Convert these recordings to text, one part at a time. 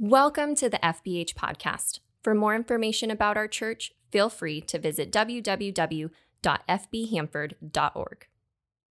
Welcome to the FBH podcast. For more information about our church, feel free to visit www.fbhanford.org.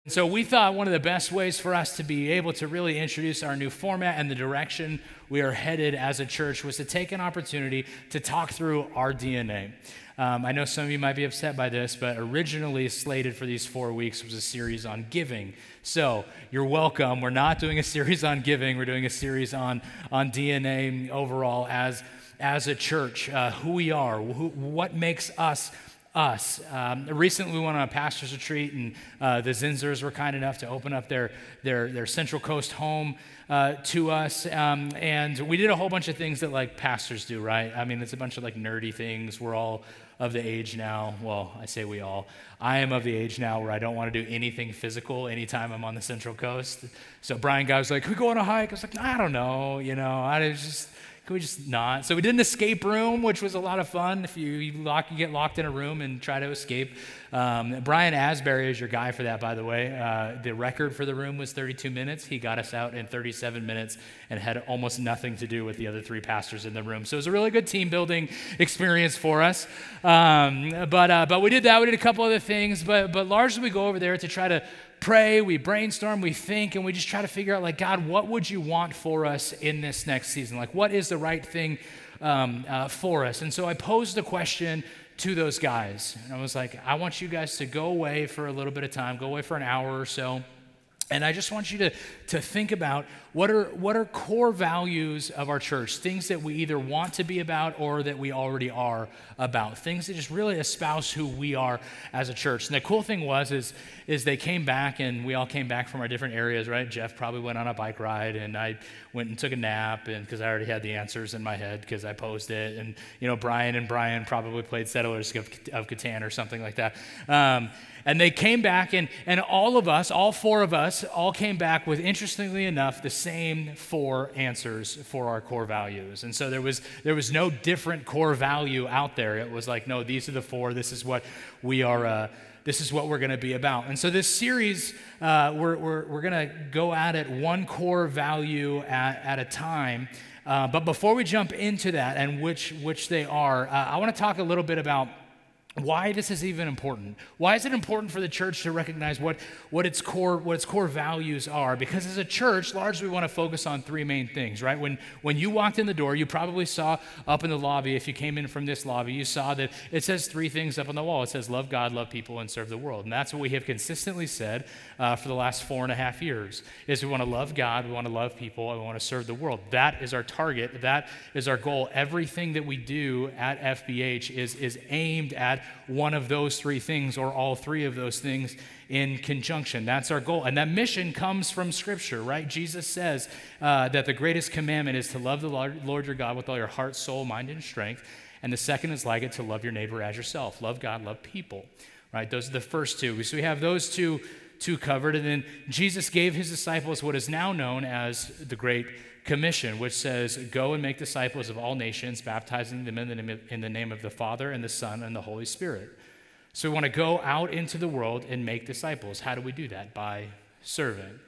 So, we thought one of the best ways for us to be able to really introduce our new format and the direction we are headed as a church was to take an opportunity to talk through our DNA. Um, I know some of you might be upset by this, but originally slated for these four weeks was a series on giving. So you're welcome. We're not doing a series on giving. We're doing a series on, on DNA overall as, as a church, uh, who we are, what makes us us. Um, recently, we went on a pastor's retreat, and uh, the Zinzers were kind enough to open up their, their, their Central Coast home uh, to us. Um, and we did a whole bunch of things that like pastors do, right? I mean, it's a bunch of like nerdy things. We're all of the age now. Well, I say we all. I am of the age now where I don't want to do anything physical anytime I'm on the Central Coast. So Brian Guy was like, "Can we go on a hike?" I was like, "I don't know." You know, I just can we just not? So we did an escape room, which was a lot of fun. If you, you, lock, you get locked in a room and try to escape. Um, Brian Asbury is your guy for that, by the way. Uh, the record for the room was 32 minutes. He got us out in 37 minutes and had almost nothing to do with the other three pastors in the room. So it was a really good team building experience for us. Um, but, uh, but we did that. We did a couple other things. But, but largely we go over there to try to pray, we brainstorm, we think, and we just try to figure out, like, God, what would you want for us in this next season? Like, what is the right thing um, uh, for us? And so I posed a question to those guys. And I was like, I want you guys to go away for a little bit of time, go away for an hour or so. And I just want you to, to think about what are, what are core values of our church, things that we either want to be about or that we already are about, things that just really espouse who we are as a church. And the cool thing was is, is they came back and we all came back from our different areas, right? Jeff probably went on a bike ride and I went and took a nap and because I already had the answers in my head because I posed it. And, you know, Brian and Brian probably played Settlers of, of Catan or something like that. Um, and they came back, and, and all of us, all four of us, all came back with, interestingly enough, the same four answers for our core values. And so there was, there was no different core value out there. It was like, no, these are the four. This is what we are. Uh, this is what we're going to be about. And so, this series, uh, we're, we're, we're going to go at it one core value at, at a time. Uh, but before we jump into that and which, which they are, uh, I want to talk a little bit about why this is even important. Why is it important for the church to recognize what, what, its core, what its core values are? Because as a church, largely we want to focus on three main things, right? When, when you walked in the door, you probably saw up in the lobby, if you came in from this lobby, you saw that it says three things up on the wall. It says, love God, love people, and serve the world. And that's what we have consistently said uh, for the last four and a half years, is we want to love God, we want to love people, and we want to serve the world. That is our target. That is our goal. Everything that we do at FBH is, is aimed at one of those three things or all three of those things in conjunction. That's our goal. And that mission comes from Scripture, right? Jesus says uh, that the greatest commandment is to love the Lord your God with all your heart, soul, mind, and strength. And the second is like it to love your neighbor as yourself. Love God, love people, right? Those are the first two. So we have those two, two covered. And then Jesus gave his disciples what is now known as the Great Commission, which says, Go and make disciples of all nations, baptizing them in the, name of, in the name of the Father and the Son and the Holy Spirit. So we want to go out into the world and make disciples. How do we do that? By serving.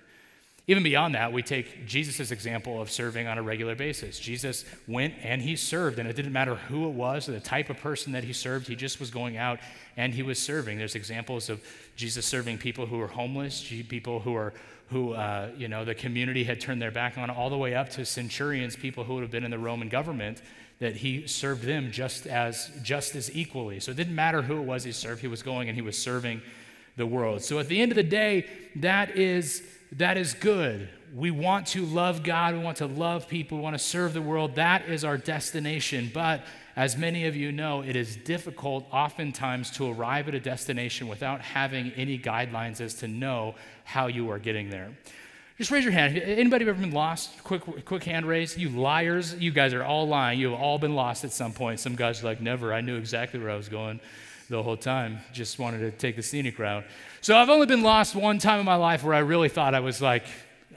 Even beyond that, we take Jesus' example of serving on a regular basis. Jesus went and he served, and it didn't matter who it was or the type of person that he served, he just was going out and he was serving. There's examples of Jesus serving people who were homeless, people who are who uh, you know the community had turned their back on, all the way up to centurions, people who would have been in the Roman government, that he served them just as just as equally. So it didn't matter who it was he served; he was going and he was serving the world. So at the end of the day, that is that is good. We want to love God, we want to love people, we want to serve the world. That is our destination. But as many of you know, it is difficult oftentimes to arrive at a destination without having any guidelines as to know how you are getting there. Just raise your hand. Anybody ever been lost? Quick, quick hand raise. You liars. You guys are all lying. You have all been lost at some point. Some guys are like, never. I knew exactly where I was going the whole time. Just wanted to take the scenic route. So I've only been lost one time in my life where I really thought I was like,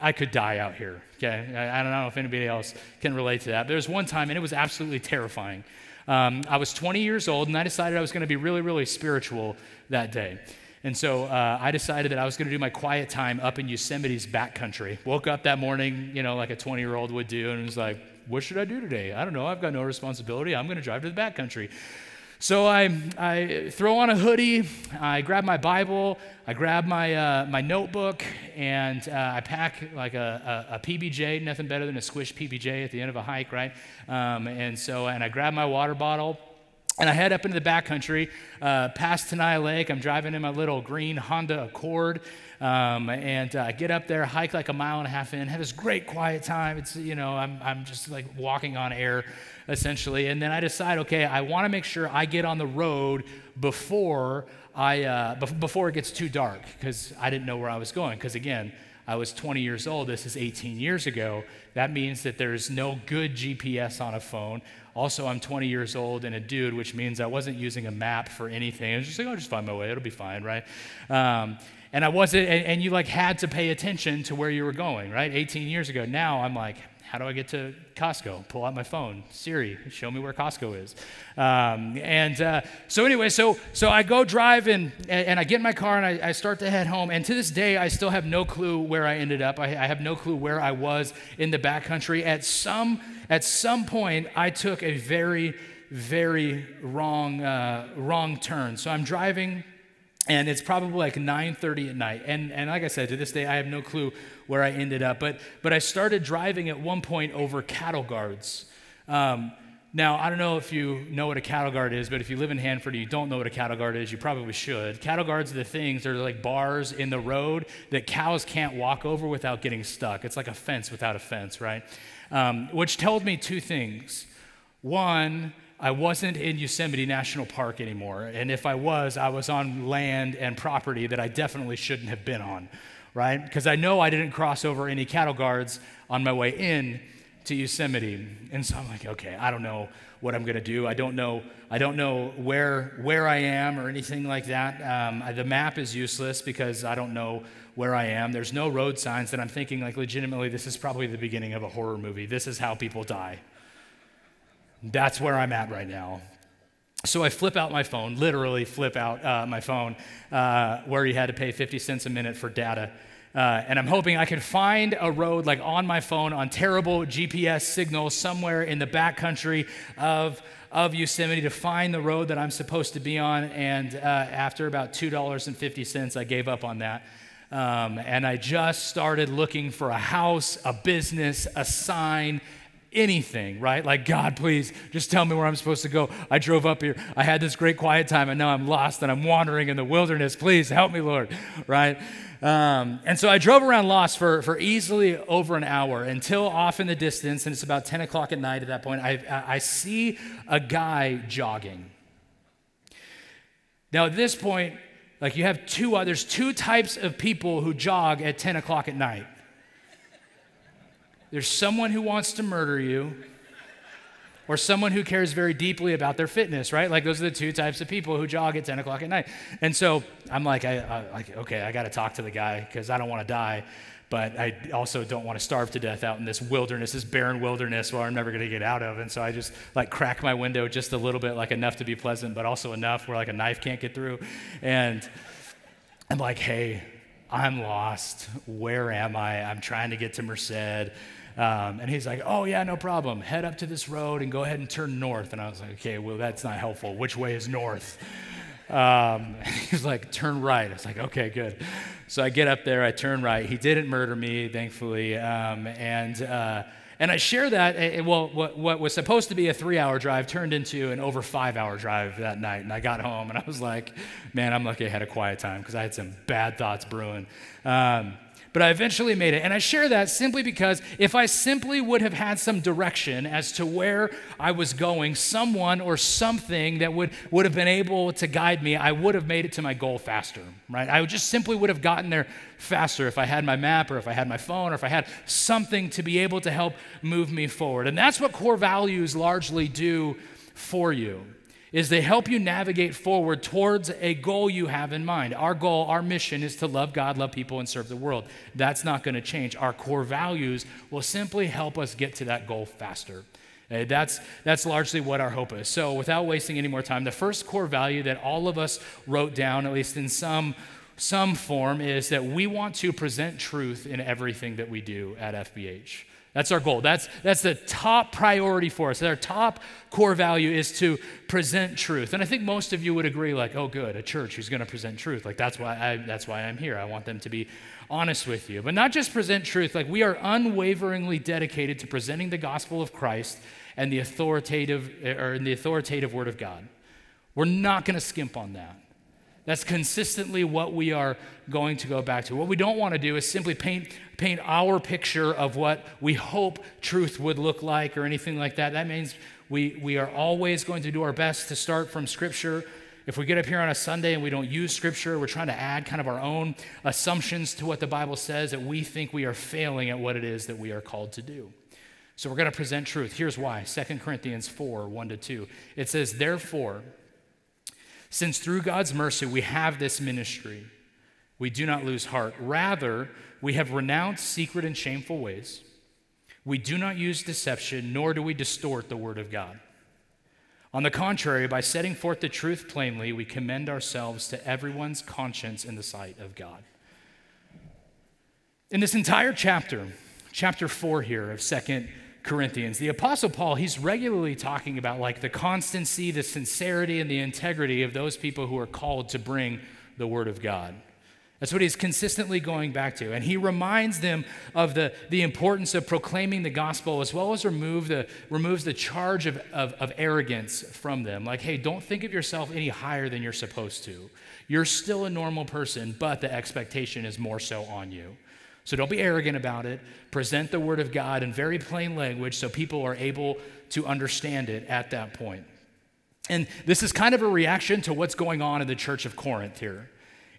I could die out here. Okay. I, I don't know if anybody else can relate to that. There was one time, and it was absolutely terrifying. Um, I was 20 years old, and I decided I was going to be really, really spiritual that day. And so uh, I decided that I was going to do my quiet time up in Yosemite's backcountry. Woke up that morning, you know, like a 20 year old would do, and was like, what should I do today? I don't know. I've got no responsibility. I'm going to drive to the backcountry. So I, I throw on a hoodie, I grab my Bible, I grab my, uh, my notebook, and uh, I pack like a, a, a, PBJ, nothing better than a squish PBJ at the end of a hike, right? Um, and so, and I grab my water bottle, and I head up into the backcountry, uh, past Tenaya Lake. I'm driving in my little green Honda Accord, um, and uh, get up there, hike like a mile and a half in, have this great quiet time. It's, you know, I'm, I'm just like walking on air essentially. And then I decide, okay, I want to make sure I get on the road before I uh, before it gets too dark because I didn't know where I was going. Because again, I was 20 years old. This is 18 years ago. That means that there's no good GPS on a phone. Also, I'm 20 years old and a dude, which means I wasn't using a map for anything. I was just like, I'll just find my way. It'll be fine, right? Um, and I wasn't, and, and you like had to pay attention to where you were going, right? 18 years ago. Now I'm like, how do I get to Costco? Pull out my phone, Siri, show me where Costco is. Um, and uh, so anyway, so so I go drive and, and I get in my car and I, I, start to head home. And to this day, I still have no clue where I ended up. I, I have no clue where I was in the backcountry. At some at some point, I took a very very wrong uh, wrong turn. So I'm driving and it's probably like 9.30 at night. And, and like i said to this day i have no clue where i ended up. But, but i started driving at one point over cattle guards. Um, now i don't know if you know what a cattle guard is but if you live in hanford and you don't know what a cattle guard is you probably should. Cattle guards are the things they're like bars in the road that cows can't walk over without getting stuck. It's like a fence without a fence right? Um, which told me two things. One I wasn't in Yosemite National Park anymore. And if I was, I was on land and property that I definitely shouldn't have been on, right? Because I know I didn't cross over any cattle guards on my way in to Yosemite. And so I'm like, okay, I don't know what I'm going to do. I don't know. I don't know where where I am or anything like that. Um, the map is useless because I don't know where I am. There's no road signs, and I'm thinking like legitimately, this is probably the beginning of a horror movie. This is how people die, that's where I'm at right now. So I flip out my phone, literally flip out uh, my phone, uh, where you had to pay 50 cents a minute for data. Uh, and I'm hoping I can find a road like on my phone on terrible GPS signals somewhere in the backcountry of, of Yosemite to find the road that I'm supposed to be on. And uh, after about $2.50, I gave up on that. Um, and I just started looking for a house, a business, a sign, anything, right? Like, God, please just tell me where I'm supposed to go. I drove up here. I had this great quiet time, and now I'm lost and I'm wandering in the wilderness. Please help me, Lord, right? Um, and so I drove around lost for, for easily over an hour until off in the distance, and it's about 10 o'clock at night at that point. I, I see a guy jogging. Now, at this point, like you have two, there's two types of people who jog at 10 o'clock at night. There's someone who wants to murder you, or someone who cares very deeply about their fitness, right? Like those are the two types of people who jog at 10 o'clock at night. And so I'm like, I, I like, okay, I got to talk to the guy because I don't want to die, but I also don't want to starve to death out in this wilderness, this barren wilderness where I'm never going to get out of. And so I just like crack my window just a little bit, like enough to be pleasant, but also enough where like a knife can't get through. And I'm like, hey, I'm lost. Where am I? I'm trying to get to Merced. Um, and he's like, oh, yeah, no problem. Head up to this road and go ahead and turn north. And I was like, okay, well, that's not helpful. Which way is north? Um, he's like, turn right. I was like, okay, good. So I get up there, I turn right. He didn't murder me, thankfully. Um, and, uh, and I share that, well, what, what was supposed to be a three hour drive turned into an over five hour drive that night. And I got home and I was like, man, I'm lucky I had a quiet time because I had some bad thoughts brewing. Um, but I eventually made it. And I share that simply because if I simply would have had some direction as to where I was going, someone or something that would, would have been able to guide me, I would have made it to my goal faster, right? I just simply would have gotten there faster if I had my map or if I had my phone or if I had something to be able to help move me forward. And that's what core values largely do for you is they help you navigate forward towards a goal you have in mind. Our goal, our mission is to love God, love people, and serve the world. That's not going to change. Our core values will simply help us get to that goal faster. Uh, that's, that's largely what our hope is. So, without wasting any more time, the first core value that all of us wrote down, at least in some, some form, is that we want to present truth in everything that we do at FBH. That's our goal. That's, that's the top priority for us. Our top core value is to present truth. And I think most of you would agree, like, oh, good, a church who's going to present truth. Like, that's why, I, that's why I'm here. I want them to be honest with you. But not just present truth, like, we are unwaveringly dedicated to presenting the gospel of Christ and the authoritative, or the authoritative word of God. We're not going to skimp on that. That's consistently what we are going to go back to. What we don't want to do is simply paint, paint our picture of what we hope truth would look like or anything like that. That means we, we are always going to do our best to start from Scripture. If we get up here on a Sunday and we don't use Scripture, we're trying to add kind of our own assumptions to what the Bible says that we think we are failing at what it is that we are called to do. So we're going to present truth. Here's why 2 Corinthians 4 1 to 2. It says, Therefore, since through God's mercy we have this ministry, we do not lose heart. Rather, we have renounced secret and shameful ways. We do not use deception, nor do we distort the word of God. On the contrary, by setting forth the truth plainly, we commend ourselves to everyone's conscience in the sight of God. In this entire chapter, chapter 4 here of Second Corinthians. The Apostle Paul, he's regularly talking about like the constancy, the sincerity, and the integrity of those people who are called to bring the Word of God. That's what he's consistently going back to. And he reminds them of the, the importance of proclaiming the gospel as well as remove the, removes the charge of, of, of arrogance from them. Like, hey, don't think of yourself any higher than you're supposed to. You're still a normal person, but the expectation is more so on you. So don't be arrogant about it. Present the Word of God in very plain language so people are able to understand it at that point. And this is kind of a reaction to what's going on in the church of Corinth here.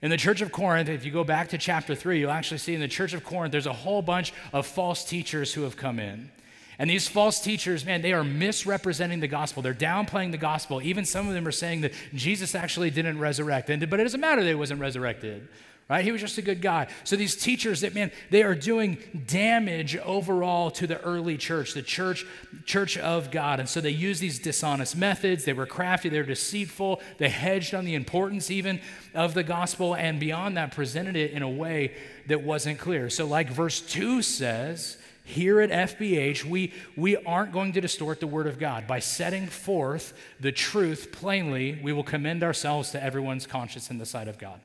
In the church of Corinth, if you go back to chapter 3, you'll actually see in the church of Corinth, there's a whole bunch of false teachers who have come in. And these false teachers, man, they are misrepresenting the gospel. They're downplaying the gospel. Even some of them are saying that Jesus actually didn't resurrect. And, but it doesn't matter that he wasn't resurrected right? He was just a good guy. So these teachers that man, they are doing damage overall to the early church, the church church of God. And so they use these dishonest methods. They were crafty, they were deceitful. They hedged on the importance even of the gospel and beyond that presented it in a way that wasn't clear. So like verse 2 says, here at FBH, we, we aren't going to distort the Word of God. By setting forth the truth plainly, we will commend ourselves to everyone's conscience in the sight of God.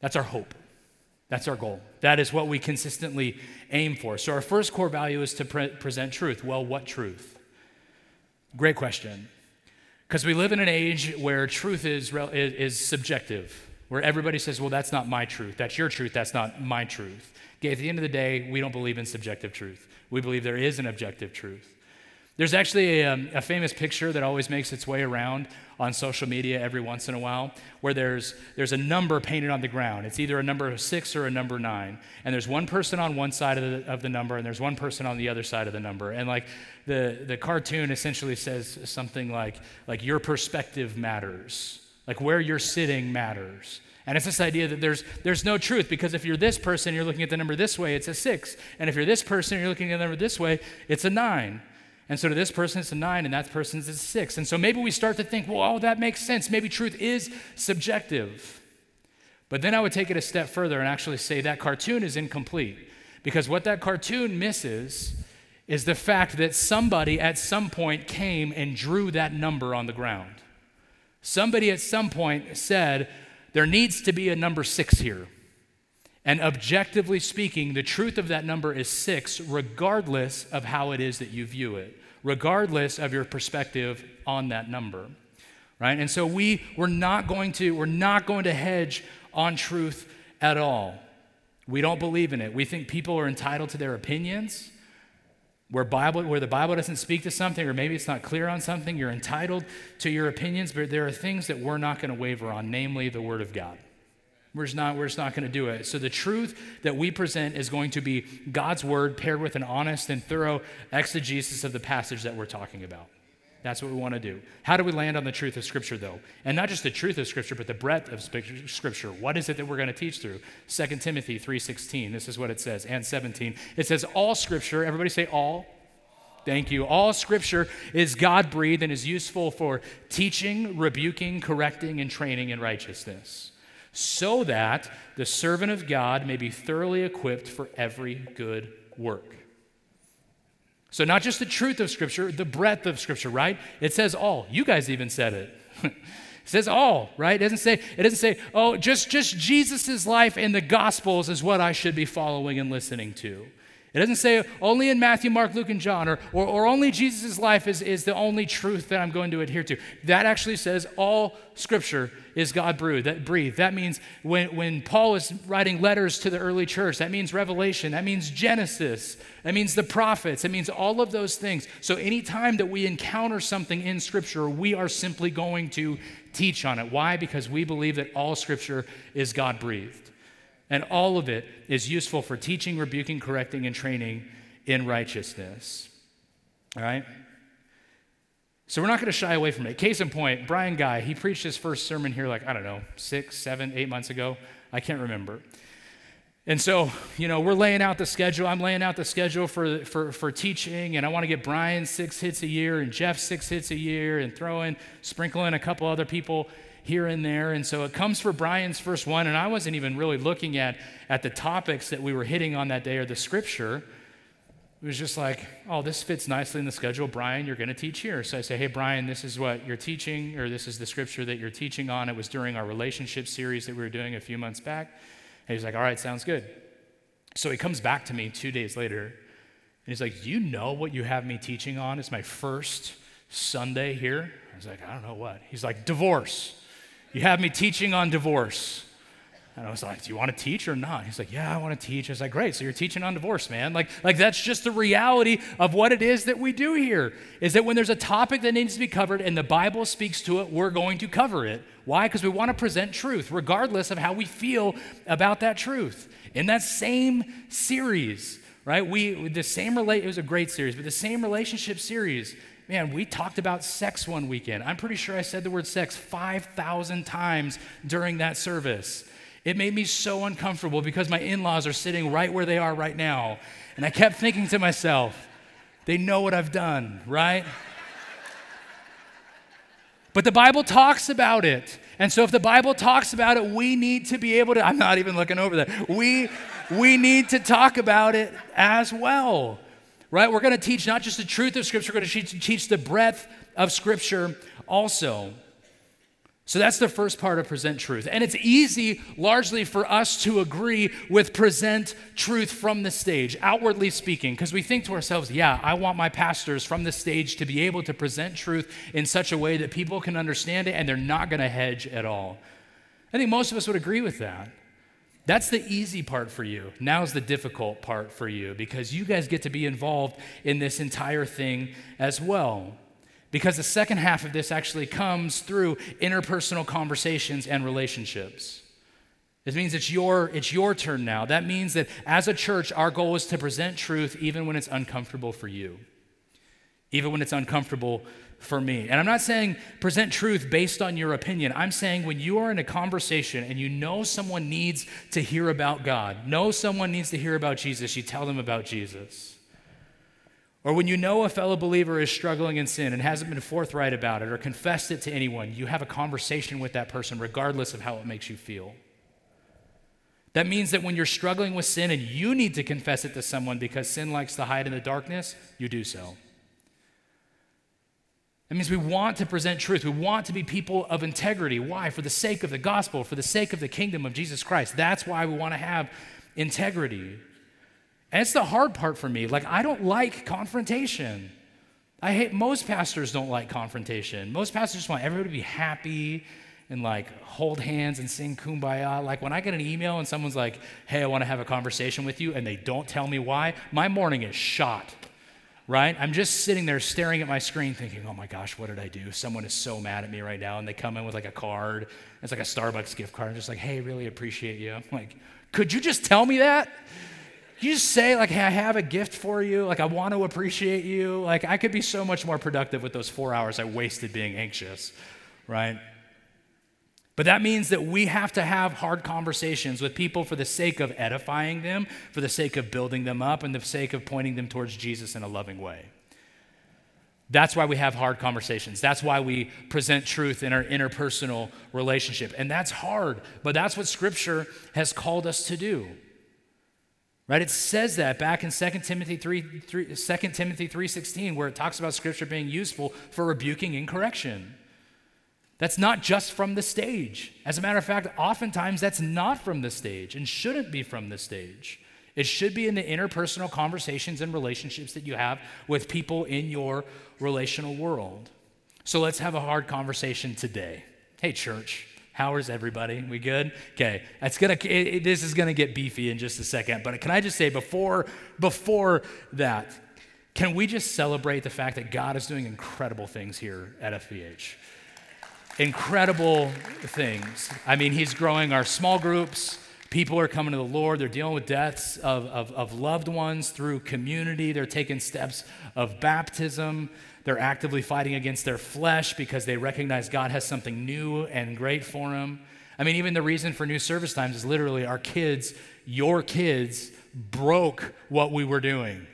That's our hope. That's our goal. That is what we consistently aim for. So, our first core value is to pre- present truth. Well, what truth? Great question. Because we live in an age where truth is, is, is, subjective, where everybody says, well, that's not my truth. That's your truth. That's not my truth. At the end of the day, we don't believe in subjective truth. We believe there is an objective truth. There's actually a, um, a, famous picture that always makes its way around on social media every once in a while where there's, there's a number painted on the ground. It's either a number six or a number nine. And there's one person on one side of the, of the number and there's one person on the other side of the number. And like the, the cartoon essentially says something like, like your perspective matters, like where you're sitting matters. And it's this idea that there's, there's no truth because if you're this person, you're looking at the number this way, it's a six. And if you're this person, you're looking at the number this way, it's a nine. And so to this person, it's a nine, and that person's a six. And so maybe we start to think, well, oh, that makes sense. Maybe truth is subjective. But then I would take it a step further and actually say that cartoon is incomplete. Because what that cartoon misses is the fact that somebody at some point came and drew that number on the ground. Somebody at some point said, there needs to be a number six here. And objectively speaking, the truth of that number is six, regardless of how it is that you view it, regardless of your perspective on that number. Right? And so we, we're not going to, we're not going to hedge on truth at all. We don't believe in it. We think people are entitled to their opinions. Where, Bible, where the Bible doesn't speak to something, or maybe it's not clear on something, you're entitled to your opinions, but there are things that we're not going to waver on, namely the Word of God. We're just not, we're just not going to do it. So the truth that we present is going to be God's word paired with an honest and thorough exegesis of the passage that we're talking about. That's what we want to do. How do we land on the truth of Scripture, though? And not just the truth of Scripture, but the breadth of Scripture. What is it that we're going to teach through? 2 Timothy 3.16, this is what it says, and 17. It says, all Scripture, everybody say all. Thank you. All Scripture is God breathed and is useful for teaching, rebuking, correcting, and training in righteousness so that the servant of God may be thoroughly equipped for every good work. So, not just the truth of Scripture, the breadth of Scripture, right? It says all. You guys even said it. it says all, right? It doesn't say, it doesn't say, oh, just, just Jesus' life and the Gospels is what I should be following and listening to. It doesn't say only in Matthew, Mark, Luke, and John, or, or, or only Jesus' life is, is the only truth that I'm going to adhere to. That actually says all scripture is God breathed. That, means when, when Paul is writing letters to the early church, that means Revelation, that means Genesis, that means the prophets, it means all of those things. So anytime that we encounter something in scripture, we are simply going to teach on it. Why? Because we believe that all scripture is God breathed. And all of it is useful for teaching, rebuking, correcting, and training in righteousness. All right? So we're not going to shy away from it. Case in point, Brian Guy, he preached his first sermon here like, I don't know, six, seven, eight months ago. I can't remember. And so, you know, we're laying out the schedule. I'm laying out the schedule for, for, for teaching, and I want to get Brian six hits a year and Jeff six hits a year and throw in, sprinkle in a couple other people here and there. And so it comes for Brian's first one, and I wasn't even really looking at, at the topics that we were hitting on that day or the scripture. It was just like, oh, this fits nicely in the schedule. Brian, you're going to teach here. So I say, hey, Brian, this is what you're teaching, or this is the scripture that you're teaching on. It was during our relationship series that we were doing a few months back. And he's like, all right, sounds good. So he comes back to me two days later, and he's like, you know what you have me teaching on? It's my first Sunday here. I was like, I don't know what. He's like, divorce. You have me teaching on divorce. And I was like, Do you want to teach or not? He's like, Yeah, I want to teach. I was like, Great, so you're teaching on divorce, man. Like, like that's just the reality of what it is that we do here. Is that when there's a topic that needs to be covered and the Bible speaks to it, we're going to cover it. Why? Because we want to present truth, regardless of how we feel about that truth. In that same series, right? We the same relate. It was a great series, but the same relationship series Man, we talked about sex one weekend. I'm pretty sure I said the word sex 5,000 times during that service. It made me so uncomfortable because my in laws are sitting right where they are right now. And I kept thinking to myself, they know what I've done, right? But the Bible talks about it. And so if the Bible talks about it, we need to be able to, I'm not even looking over that. We, we need to talk about it as well right? We're going to teach not just the truth of Scripture, we're going to teach, the breadth of Scripture also. So that's the first part of present truth. And it's easy largely for us to agree with present truth from the stage, outwardly speaking, because we think to ourselves, yeah, I want my pastors from the stage to be able to present truth in such a way that people can understand it and they're not going to hedge at all. I think most of us would agree with that. That's the easy part for you. Now's the difficult part for you because you guys get to be involved in this entire thing as well. Because the second half of this actually comes through interpersonal conversations and relationships. It means it's your, it's your turn now. That means that as a church, our goal is to present truth even when it's uncomfortable for you, even when it's uncomfortable for me. And I'm not saying present truth based on your opinion. I'm saying when you are in a conversation and you know someone needs to hear about God, know someone needs to hear about Jesus, you tell them about Jesus. Or when you know a fellow believer is struggling in sin and hasn't been forthright about it or confessed it to anyone, you have a conversation with that person regardless of how it makes you feel. That means that when you're struggling with sin and you need to confess it to someone because sin likes to hide in the darkness, you do so. That means we want to present truth. We want to be people of integrity. Why? For the sake of the gospel, for the sake of the kingdom of Jesus Christ. That's why we want to have integrity. And it's the hard part for me. Like, I don't like confrontation. I hate, most pastors don't like confrontation. Most pastors just want everybody to be happy and like hold hands and sing kumbaya. Like, when I get an email and someone's like, hey, I want to have a conversation with you, and they don't tell me why, my morning is shot right? I'm just sitting there staring at my screen thinking, oh my gosh, what did I do? Someone is so mad at me right now. And they come in with like a card. It's like a Starbucks gift card. I'm just like, hey, really appreciate you. I'm like, could you just tell me that? You just say, like, hey, I have a gift for you. Like, I want to appreciate you. Like, I could be so much more productive with those four hours I wasted being anxious, right? But that means that we have to have hard conversations with people for the sake of edifying them, for the sake of building them up, and the sake of pointing them towards Jesus in a loving way. That's why we have hard conversations. That's why we present truth in our interpersonal relationship. And that's hard, but that's what Scripture has called us to do. Right? It says that back in 2 Timothy 3, 3 2 Timothy 3:16 where it talks about scripture being useful for rebuking and correction. That's not just from the stage. As a matter of fact, oftentimes that's not from the stage and shouldn't be from the stage. It should be in the interpersonal conversations and relationships that you have with people in your relational world. So let's have a hard conversation today. Hey, church, how is everybody? We good? Okay, that's gonna. It, it, this is gonna get beefy in just a second. But can I just say before before that, can we just celebrate the fact that God is doing incredible things here at FBH? Incredible things. I mean, He's growing our small groups. People are coming to the Lord. They're dealing with deaths of, of, of loved ones through community. They're taking steps of baptism. They're actively fighting against their flesh because they recognize God has something new and great for them. I mean, even the reason for new service times is literally our kids, your kids, broke what we were doing.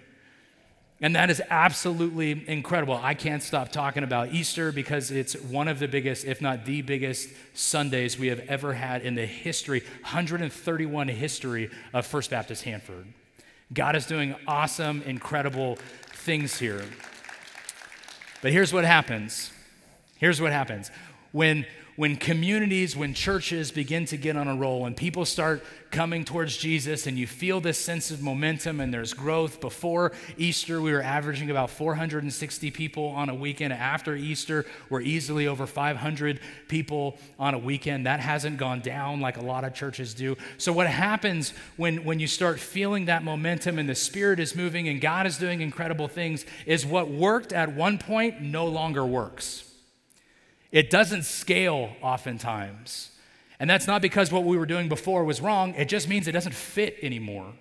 And that is absolutely incredible. I can't stop talking about Easter because it's one of the biggest, if not the biggest, Sundays we have ever had in the history, 131 history of First Baptist Hanford. God is doing awesome, incredible things here. But here's what happens. Here's what happens. When, when communities, when churches begin to get on a roll and people start coming towards Jesus and you feel this sense of momentum and there's growth. Before Easter, we were averaging about 460 people on a weekend. After Easter, we're easily over 500 people on a weekend. That hasn't gone down like a lot of churches do. So, what happens when, when you start feeling that momentum and the Spirit is moving and God is doing incredible things is what worked at one point no longer works. It doesn't scale oftentimes. And that's not because what we were doing before was wrong, it just means it doesn't fit anymore.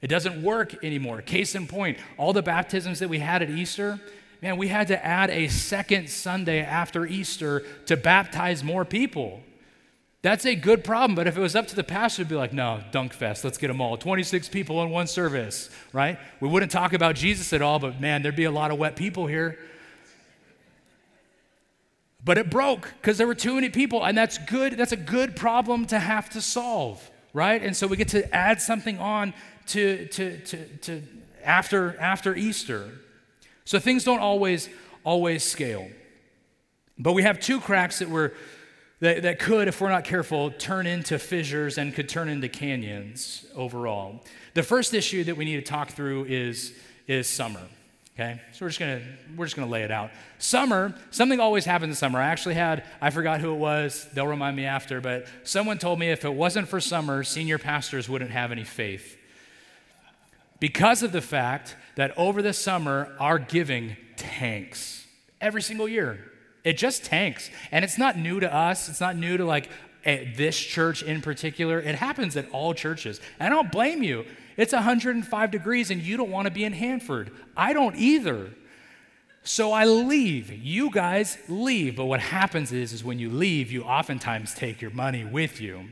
It doesn't work anymore. Case in point, all the baptisms that we had at Easter, man, we had to add a second Sunday after Easter to baptize more people. That's a good problem, but if it was up to the pastor, it'd be like, no, dunk fest, let's get them all. 26 people in one service, right? We wouldn't talk about Jesus at all, but man, there'd be a lot of wet people here. But it broke because there were too many people, and that's good. That's a good problem to have to solve, right? And so we get to add something on to, to, to, to after, after Easter. So things don't always always scale. But we have two cracks that were that, that could, if we're not careful, turn into fissures and could turn into canyons overall. The first issue that we need to talk through is, is summer. Okay, so we're just gonna we're just gonna lay it out. Summer, something always happens in summer. I actually had I forgot who it was. They'll remind me after, but someone told me if it wasn't for summer, senior pastors wouldn't have any faith because of the fact that over the summer our giving tanks every single year. It just tanks, and it's not new to us. It's not new to like this church in particular. It happens at all churches, I don't blame you. It's 105 degrees and you don't want to be in Hanford. I don't either. So I leave. You guys leave. But what happens is, is when you leave, you oftentimes take your money with you.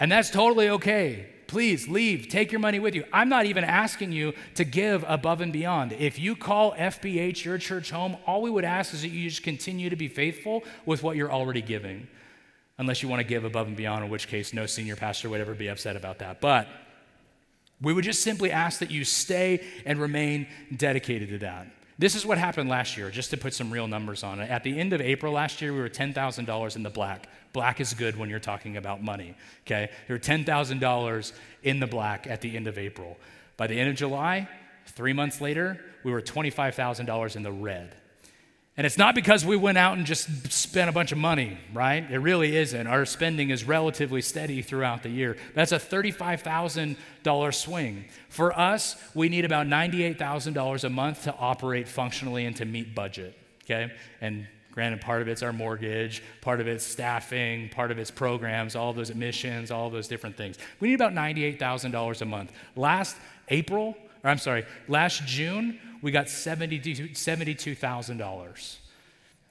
And that's totally okay. Please leave. Take your money with you. I'm not even asking you to give above and beyond. If you call FBH your church home, all we would ask is that you just continue to be faithful with what you're already giving. Unless you want to give above and beyond, in which case no senior pastor would ever be upset about that. But we would just simply ask that you stay and remain dedicated to that. This is what happened last year, just to put some real numbers on it. At the end of April last year, we were $10,000 in the black. Black is good when you're talking about money, okay? We were $10,000 in the black at the end of April. By the end of July, three months later, we were $25,000 in the red. And it's not because we went out and just spent a bunch of money, right? It really isn't. Our spending is relatively steady throughout the year. That's a $35,000 swing. For us, we need about $98,000 a month to operate functionally and to meet budget, okay? And granted, part of it's our mortgage, part of it's staffing, part of it's programs, all those admissions, all those different things. We need about $98,000 a month. Last April, or I'm sorry, last June, we got $72,000.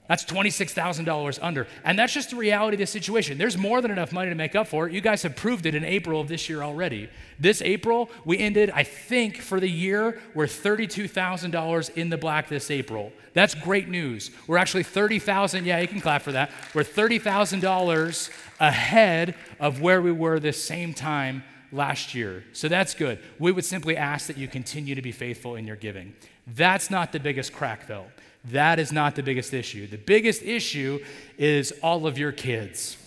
That's $26,000 under. And that's just the reality of the situation. There's more than enough money to make up for it. You guys have proved it in April of this year already. This April, we ended, I think, for the year, we're $32,000 in the black this April. That's great news. We're actually 30,000, yeah, you can clap for that. We're $30,000 ahead of where we were this same time last year. So that's good. We would simply ask that you continue to be faithful in your giving. That's not the biggest crack, though. That is not the biggest issue. The biggest issue is all of your kids.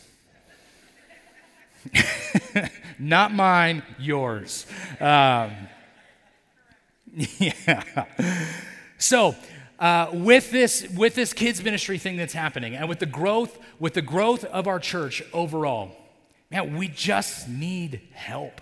not mine, yours. Um, yeah. So, uh, with this with this kids ministry thing that's happening, and with the growth with the growth of our church overall, man, we just need help.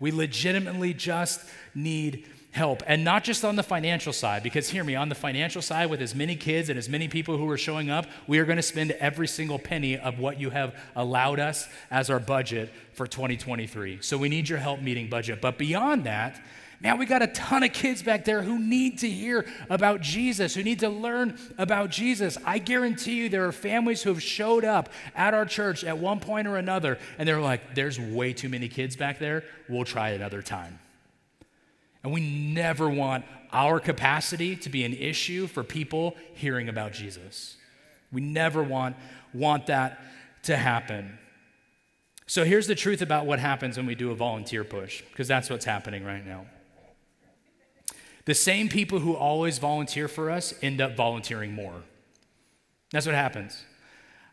We legitimately just need help. And not just on the financial side, because hear me, on the financial side, with as many kids and as many people who are showing up, we are going to spend every single penny of what you have allowed us as our budget for 2023. So we need your help meeting budget. But beyond that, Man, we got a ton of kids back there who need to hear about Jesus, who need to learn about Jesus. I guarantee you there are families who have showed up at our church at one point or another, and they're like, there's way too many kids back there. We'll try another time. And we never want our capacity to be an issue for people hearing about Jesus. We never want, want that to happen. So here's the truth about what happens when we do a volunteer push, because that's what's happening right now. The same people who always volunteer for us end up volunteering more. That's what happens.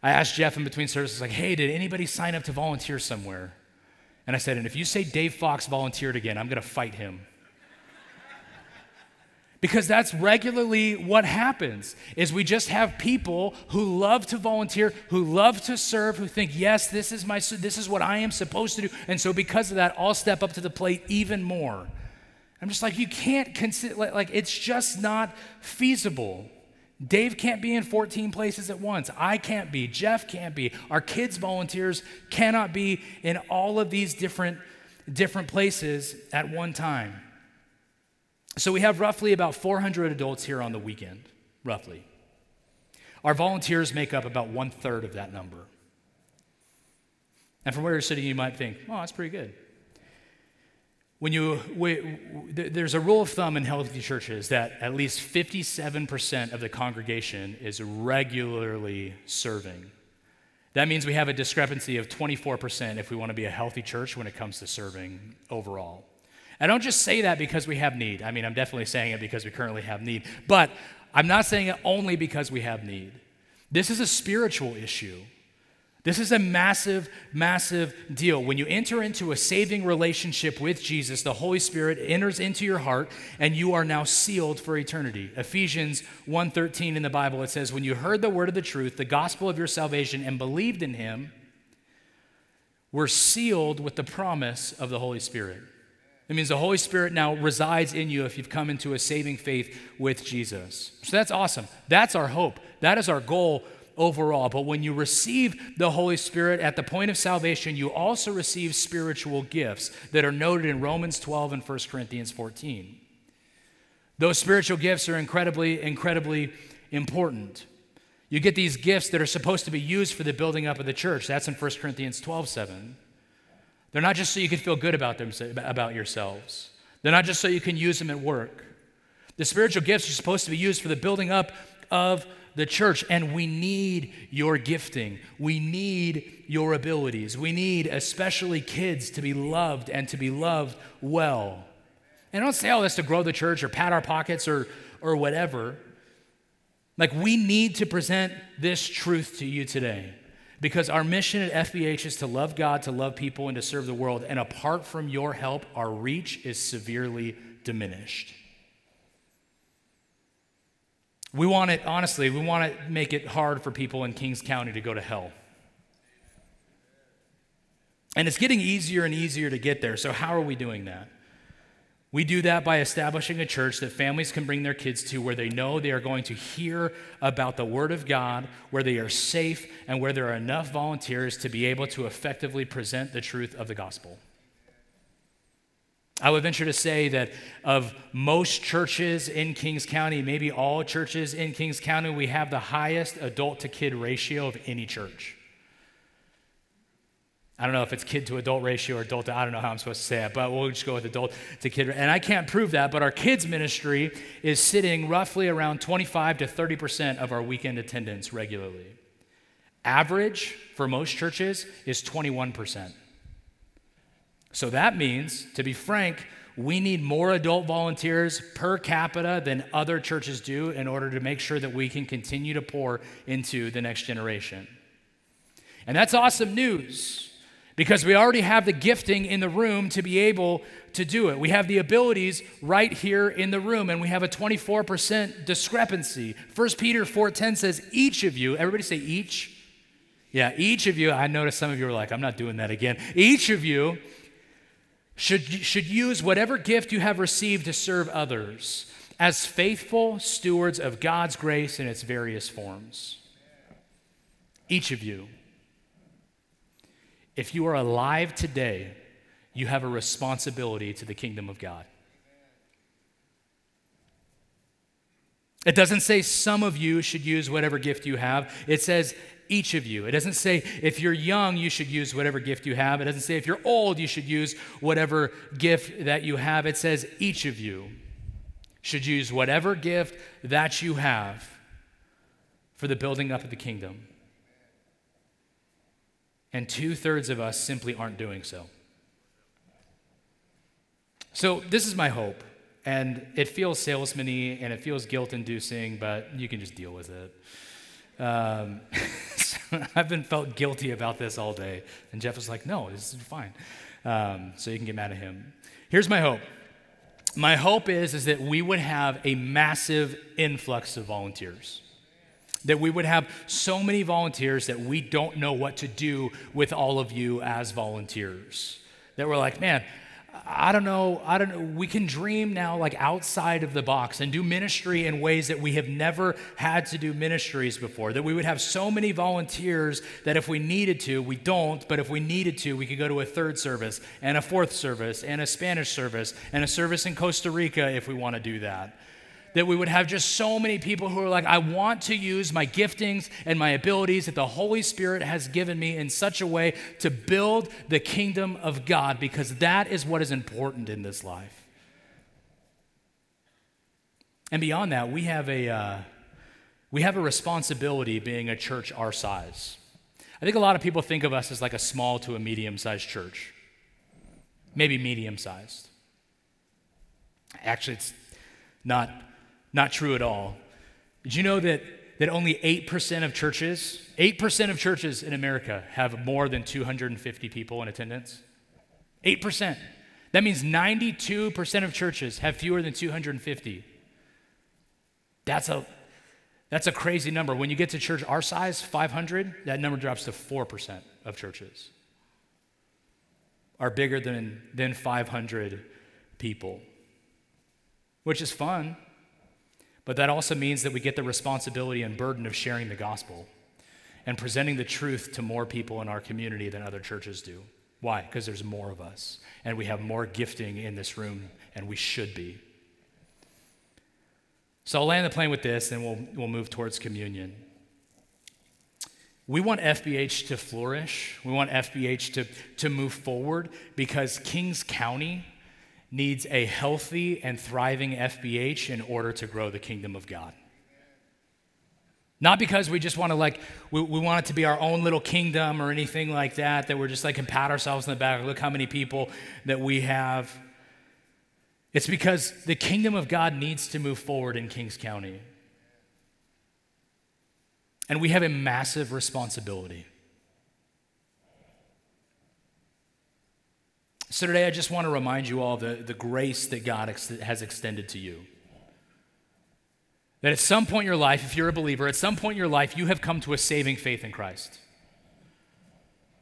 I asked Jeff in between services, like, hey, did anybody sign up to volunteer somewhere? And I said, and if you say Dave Fox volunteered again, I'm going to fight him because that's regularly what happens is we just have people who love to volunteer who love to serve who think yes this is my this is what i am supposed to do and so because of that i'll step up to the plate even more i'm just like you can't consider like it's just not feasible dave can't be in 14 places at once i can't be jeff can't be our kids volunteers cannot be in all of these different different places at one time so we have roughly about 400 adults here on the weekend, roughly. Our volunteers make up about one third of that number. And from where you're sitting, you might think, oh, that's pretty good. When you, there's a rule of thumb in healthy churches that at least 57% of the congregation is regularly serving. That means we have a discrepancy of 24% if we want to be a healthy church when it comes to serving overall. I don't just say that because we have need. I mean, I'm definitely saying it because we currently have need, but I'm not saying it only because we have need. This is a spiritual issue. This is a massive, massive deal. When you enter into a saving relationship with Jesus, the Holy Spirit enters into your heart and you are now sealed for eternity. Ephesians 1:13 in the Bible it says, "When you heard the word of the truth, the gospel of your salvation and believed in him, were sealed with the promise of the Holy Spirit." It means the Holy Spirit now resides in you if you've come into a saving faith with Jesus. So that's awesome. That's our hope. That is our goal overall. But when you receive the Holy Spirit at the point of salvation, you also receive spiritual gifts that are noted in Romans 12 and 1 Corinthians 14. Those spiritual gifts are incredibly, incredibly important. You get these gifts that are supposed to be used for the building up of the church. That's in 1 Corinthians 12 7. They're not just so you can feel good about them about yourselves. They're not just so you can use them at work. The spiritual gifts are supposed to be used for the building up of the church, and we need your gifting. We need your abilities. We need, especially kids, to be loved and to be loved well. And I don't say all this to grow the church or pat our pockets or, or whatever. Like, we need to present this truth to you today. Because our mission at FBH is to love God, to love people, and to serve the world. And apart from your help, our reach is severely diminished. We want it, honestly, we want to make it hard for people in Kings County to go to hell. And it's getting easier and easier to get there. So, how are we doing that? We do that by establishing a church that families can bring their kids to where they know they are going to hear about the Word of God, where they are safe, and where there are enough volunteers to be able to effectively present the truth of the gospel. I would venture to say that of most churches in Kings County, maybe all churches in Kings County, we have the highest adult to kid ratio of any church. I don't know if it's kid to adult ratio or adult to, I don't know how I'm supposed to say it, but we'll just go with adult to kid. And I can't prove that, but our kids ministry is sitting roughly around 25 to 30% of our weekend attendance regularly. Average for most churches is 21%. So that means, to be frank, we need more adult volunteers per capita than other churches do in order to make sure that we can continue to pour into the next generation. And that's awesome news because we already have the gifting in the room to be able to do it. We have the abilities right here in the room and we have a 24% discrepancy. 1 Peter 4:10 says each of you, everybody say each. Yeah, each of you, I noticed some of you are like, I'm not doing that again. Each of you should, should use whatever gift you have received to serve others as faithful stewards of God's grace in its various forms. Each of you. If you are alive today, you have a responsibility to the kingdom of God. It doesn't say some of you should use whatever gift you have. It says each of you. It doesn't say if you're young, you should use whatever gift you have. It doesn't say if you're old, you should use whatever gift that you have. It says each of you should use whatever gift that you have for the building up of the kingdom. And two thirds of us simply aren't doing so. So, this is my hope. And it feels salesman and it feels guilt inducing, but you can just deal with it. Um, I've been felt guilty about this all day. And Jeff was like, no, this is fine. Um, so you can get mad at him. Here's my hope. My hope is, is that we would have a massive influx of volunteers. That we would have so many volunteers that we don't know what to do with all of you as volunteers. That we're like, man, I don't know, I don't know. We can dream now like outside of the box and do ministry in ways that we have never had to do ministries before. That we would have so many volunteers that if we needed to, we don't, but if we needed to, we could go to a third service and a fourth service and a Spanish service and a service in Costa Rica if we want to do that that we would have just so many people who are like, I want to use my giftings and my abilities that the Holy Spirit has given me in such a way to build the kingdom of God because that is what is important in this life. And beyond that, we have a, uh, we have a responsibility being a church our size. I think a lot of people think of us as like a small to a medium sized church, maybe medium sized. Actually, it's not not true at all. Did you know that, that only 8% of churches, 8% of churches in America have more than 250 people in attendance? 8%. That means 92% of churches have fewer than 250. That's a, that's a crazy number. When you get to church our size, 500, that number drops to 4% of churches are bigger than, than 500 people, which is fun. But that also means that we get the responsibility and burden of sharing the gospel and presenting the truth to more people in our community than other churches do. Why? Because there's more of us, and we have more gifting in this room, and we should be. So I'll land the plane with this, and we'll, we'll move towards communion. We want FBH to flourish. We want FBH to, to move forward because Kings County needs a healthy and thriving FBH in order to grow the kingdom of God. Not because we just want to like, we, we, want it to be our own little kingdom or anything like that, that we're just like can pat ourselves in the back, look how many people that we have. It's because the kingdom of God needs to move forward in Kings County. And we have a massive responsibility. So today, I just want to remind you all the, the grace that God ex- has extended to you. That at some point in your life, if you're a believer, at some point in your life, you have come to a saving faith in Christ.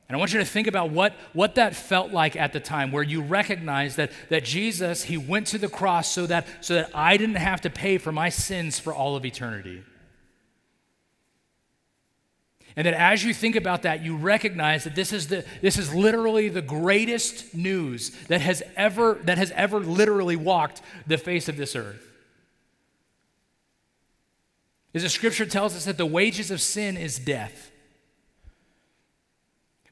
And I want you to think about what, what that felt like at the time, where you recognize that, that Jesus, He went to the cross so that, so that I didn't have to pay for my sins for all of eternity. And that as you think about that, you recognize that this is, the, this is literally the greatest news that has, ever, that has ever literally walked the face of this earth. As the scripture tells us that the wages of sin is death.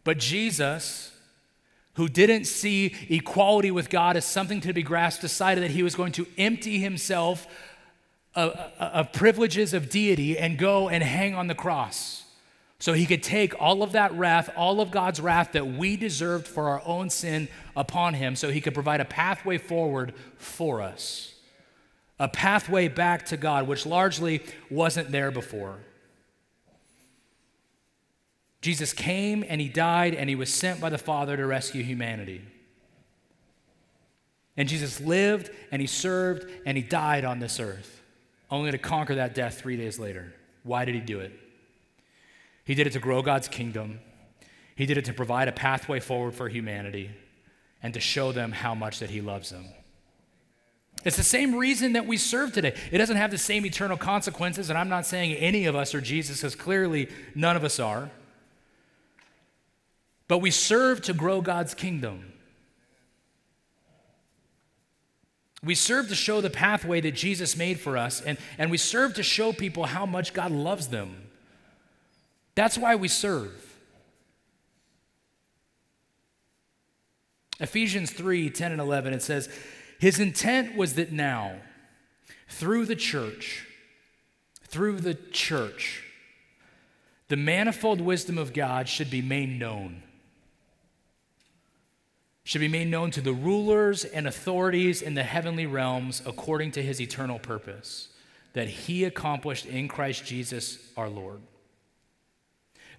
But Jesus, who didn't see equality with God as something to be grasped, decided that he was going to empty himself of, of privileges of deity and go and hang on the cross So he could take all of that wrath, all of God's wrath that we deserved for our own sin upon him, so he could provide a pathway forward for us. A pathway back to God, which largely wasn't there before. Jesus came and he died and he was sent by the Father to rescue humanity. And Jesus lived and he served and he died on this earth, only to conquer that death three days later. Why did he do it? He did it to grow God's kingdom, he did it to provide a pathway forward for humanity and to show them how much that he loves them. It's the same reason that we serve today. It doesn't have the same eternal consequences, and I'm not saying any of us are Jesus, because clearly none of us are. But we serve to grow God's kingdom. We serve to show the pathway that Jesus made for us, and, and we serve to show people how much God loves them. That's why we serve. Ephesians 3 10 and 11, it says, His intent was that now, through the church, through the church, the manifold wisdom of God should be made known should be made known to the rulers and authorities in the heavenly realms according to his eternal purpose that he accomplished in Christ Jesus our Lord.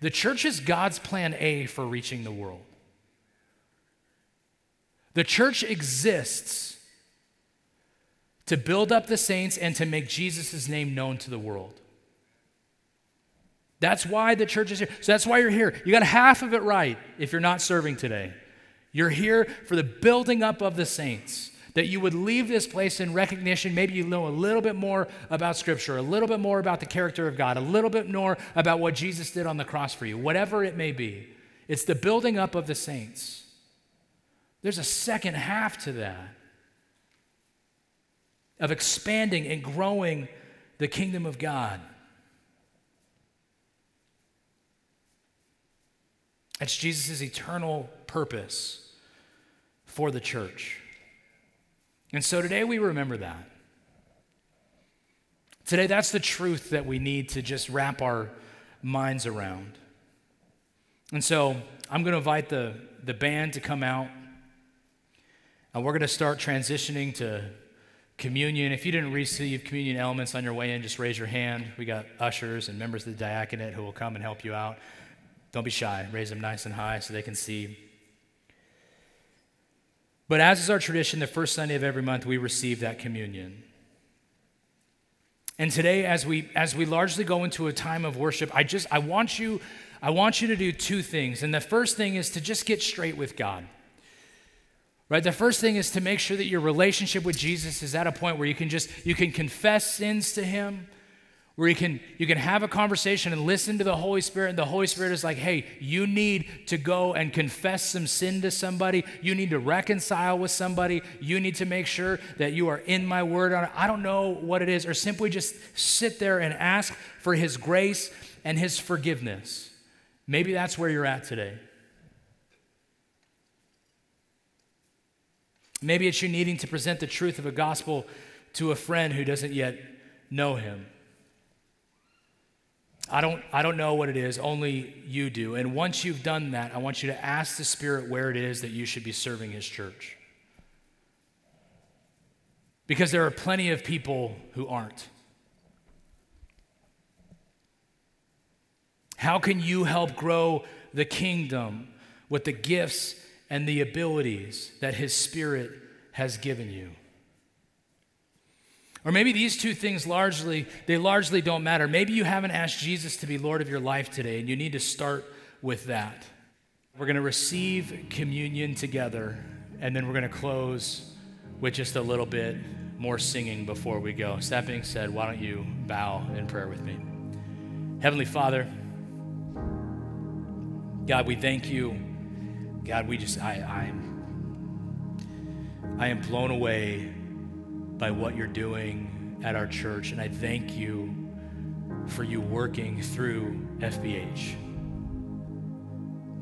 The church is God's plan A for reaching the world. The church exists to build up the saints and to make Jesus' name known to the world. That's why the church is here. So that's why you're here. You got half of it right if you're not serving today. You're here for the building up of the saints. That you would leave this place in recognition. Maybe you know a little bit more about Scripture, a little bit more about the character of God, a little bit more about what Jesus did on the cross for you, whatever it may be. It's the building up of the saints. There's a second half to that of expanding and growing the kingdom of God. It's Jesus' eternal purpose for the church. And so today we remember that. Today, that's the truth that we need to just wrap our minds around. And so I'm going to invite the, the band to come out, and we're going to start transitioning to communion. If you didn't receive communion elements on your way in, just raise your hand. We got ushers and members of the diaconate who will come and help you out. Don't be shy, raise them nice and high so they can see. But as is our tradition, the first Sunday of every month, we receive that communion. And today, as we as we largely go into a time of worship, I just I want you, I want you to do two things. And the first thing is to just get straight with God. Right? The first thing is to make sure that your relationship with Jesus is at a point where you can just you can confess sins to him where you can you can have a conversation and listen to the holy spirit and the holy spirit is like hey you need to go and confess some sin to somebody. You need to reconcile with somebody. You need to make sure that you are in my word. On it. i don't know what it is or simply just sit there and ask for his grace and his forgiveness. Maybe that's where you're at today. Maybe it's you needing to present the truth of a gospel to a friend who doesn't yet know him I don't, I don't know what it is, only you do. And once you've done that, I want you to ask the Spirit where it is that you should be serving His church. Because there are plenty of people who aren't. How can you help grow the kingdom with the gifts and the abilities that His Spirit has given you? Or maybe these two things largely, they largely don't matter. Maybe you haven't asked Jesus to be Lord of your life today, and you need to start with that. We're going to receive communion together, and then we're going to close with just a little bit more singing before we go. So that being said, why don't you bow in prayer with me? Heavenly Father, God, we thank you. God, we just, I, I'm, I am blown away by what you're doing at our church. And I thank you for you working through FBH,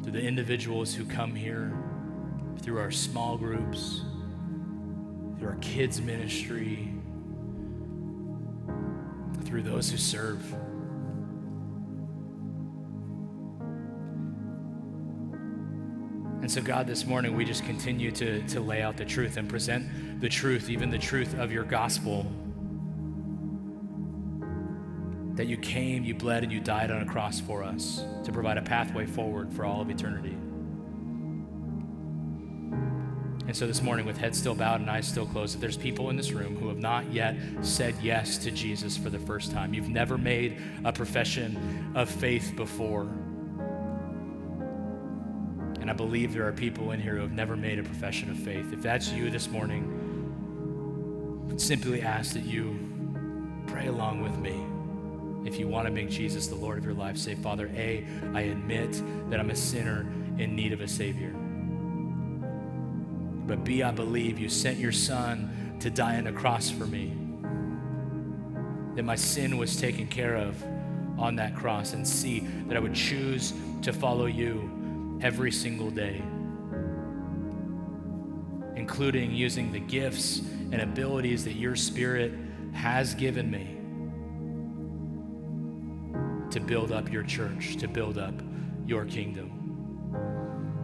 through the individuals who come here, through our small groups, through our kids' ministry, through those who serve. And so, God, this morning we just continue to, to lay out the truth and present the truth, even the truth of your gospel. That you came, you bled, and you died on a cross for us to provide a pathway forward for all of eternity. And so this morning, with heads still bowed and eyes still closed, if there's people in this room who have not yet said yes to Jesus for the first time, you've never made a profession of faith before. And I believe there are people in here who have never made a profession of faith. If that's you this morning, I simply ask that you pray along with me. If you want to make Jesus the Lord of your life, say, Father, A, I admit that I'm a sinner in need of a Savior. But B, I believe you sent your son to die on a cross for me. That my sin was taken care of on that cross. And C, that I would choose to follow you every single day, including using the gifts and abilities that your spirit has given me to build up your church, to build up your kingdom.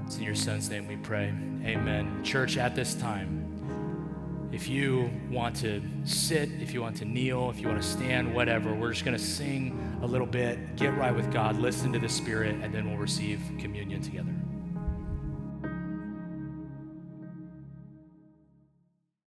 It's in your son's name we pray. Amen. Church, at this time, if you want to sit, if you want to kneel, if you want to stand, whatever, we're just going to sing a little bit, get right with God, listen to the Spirit, and then we'll receive communion together.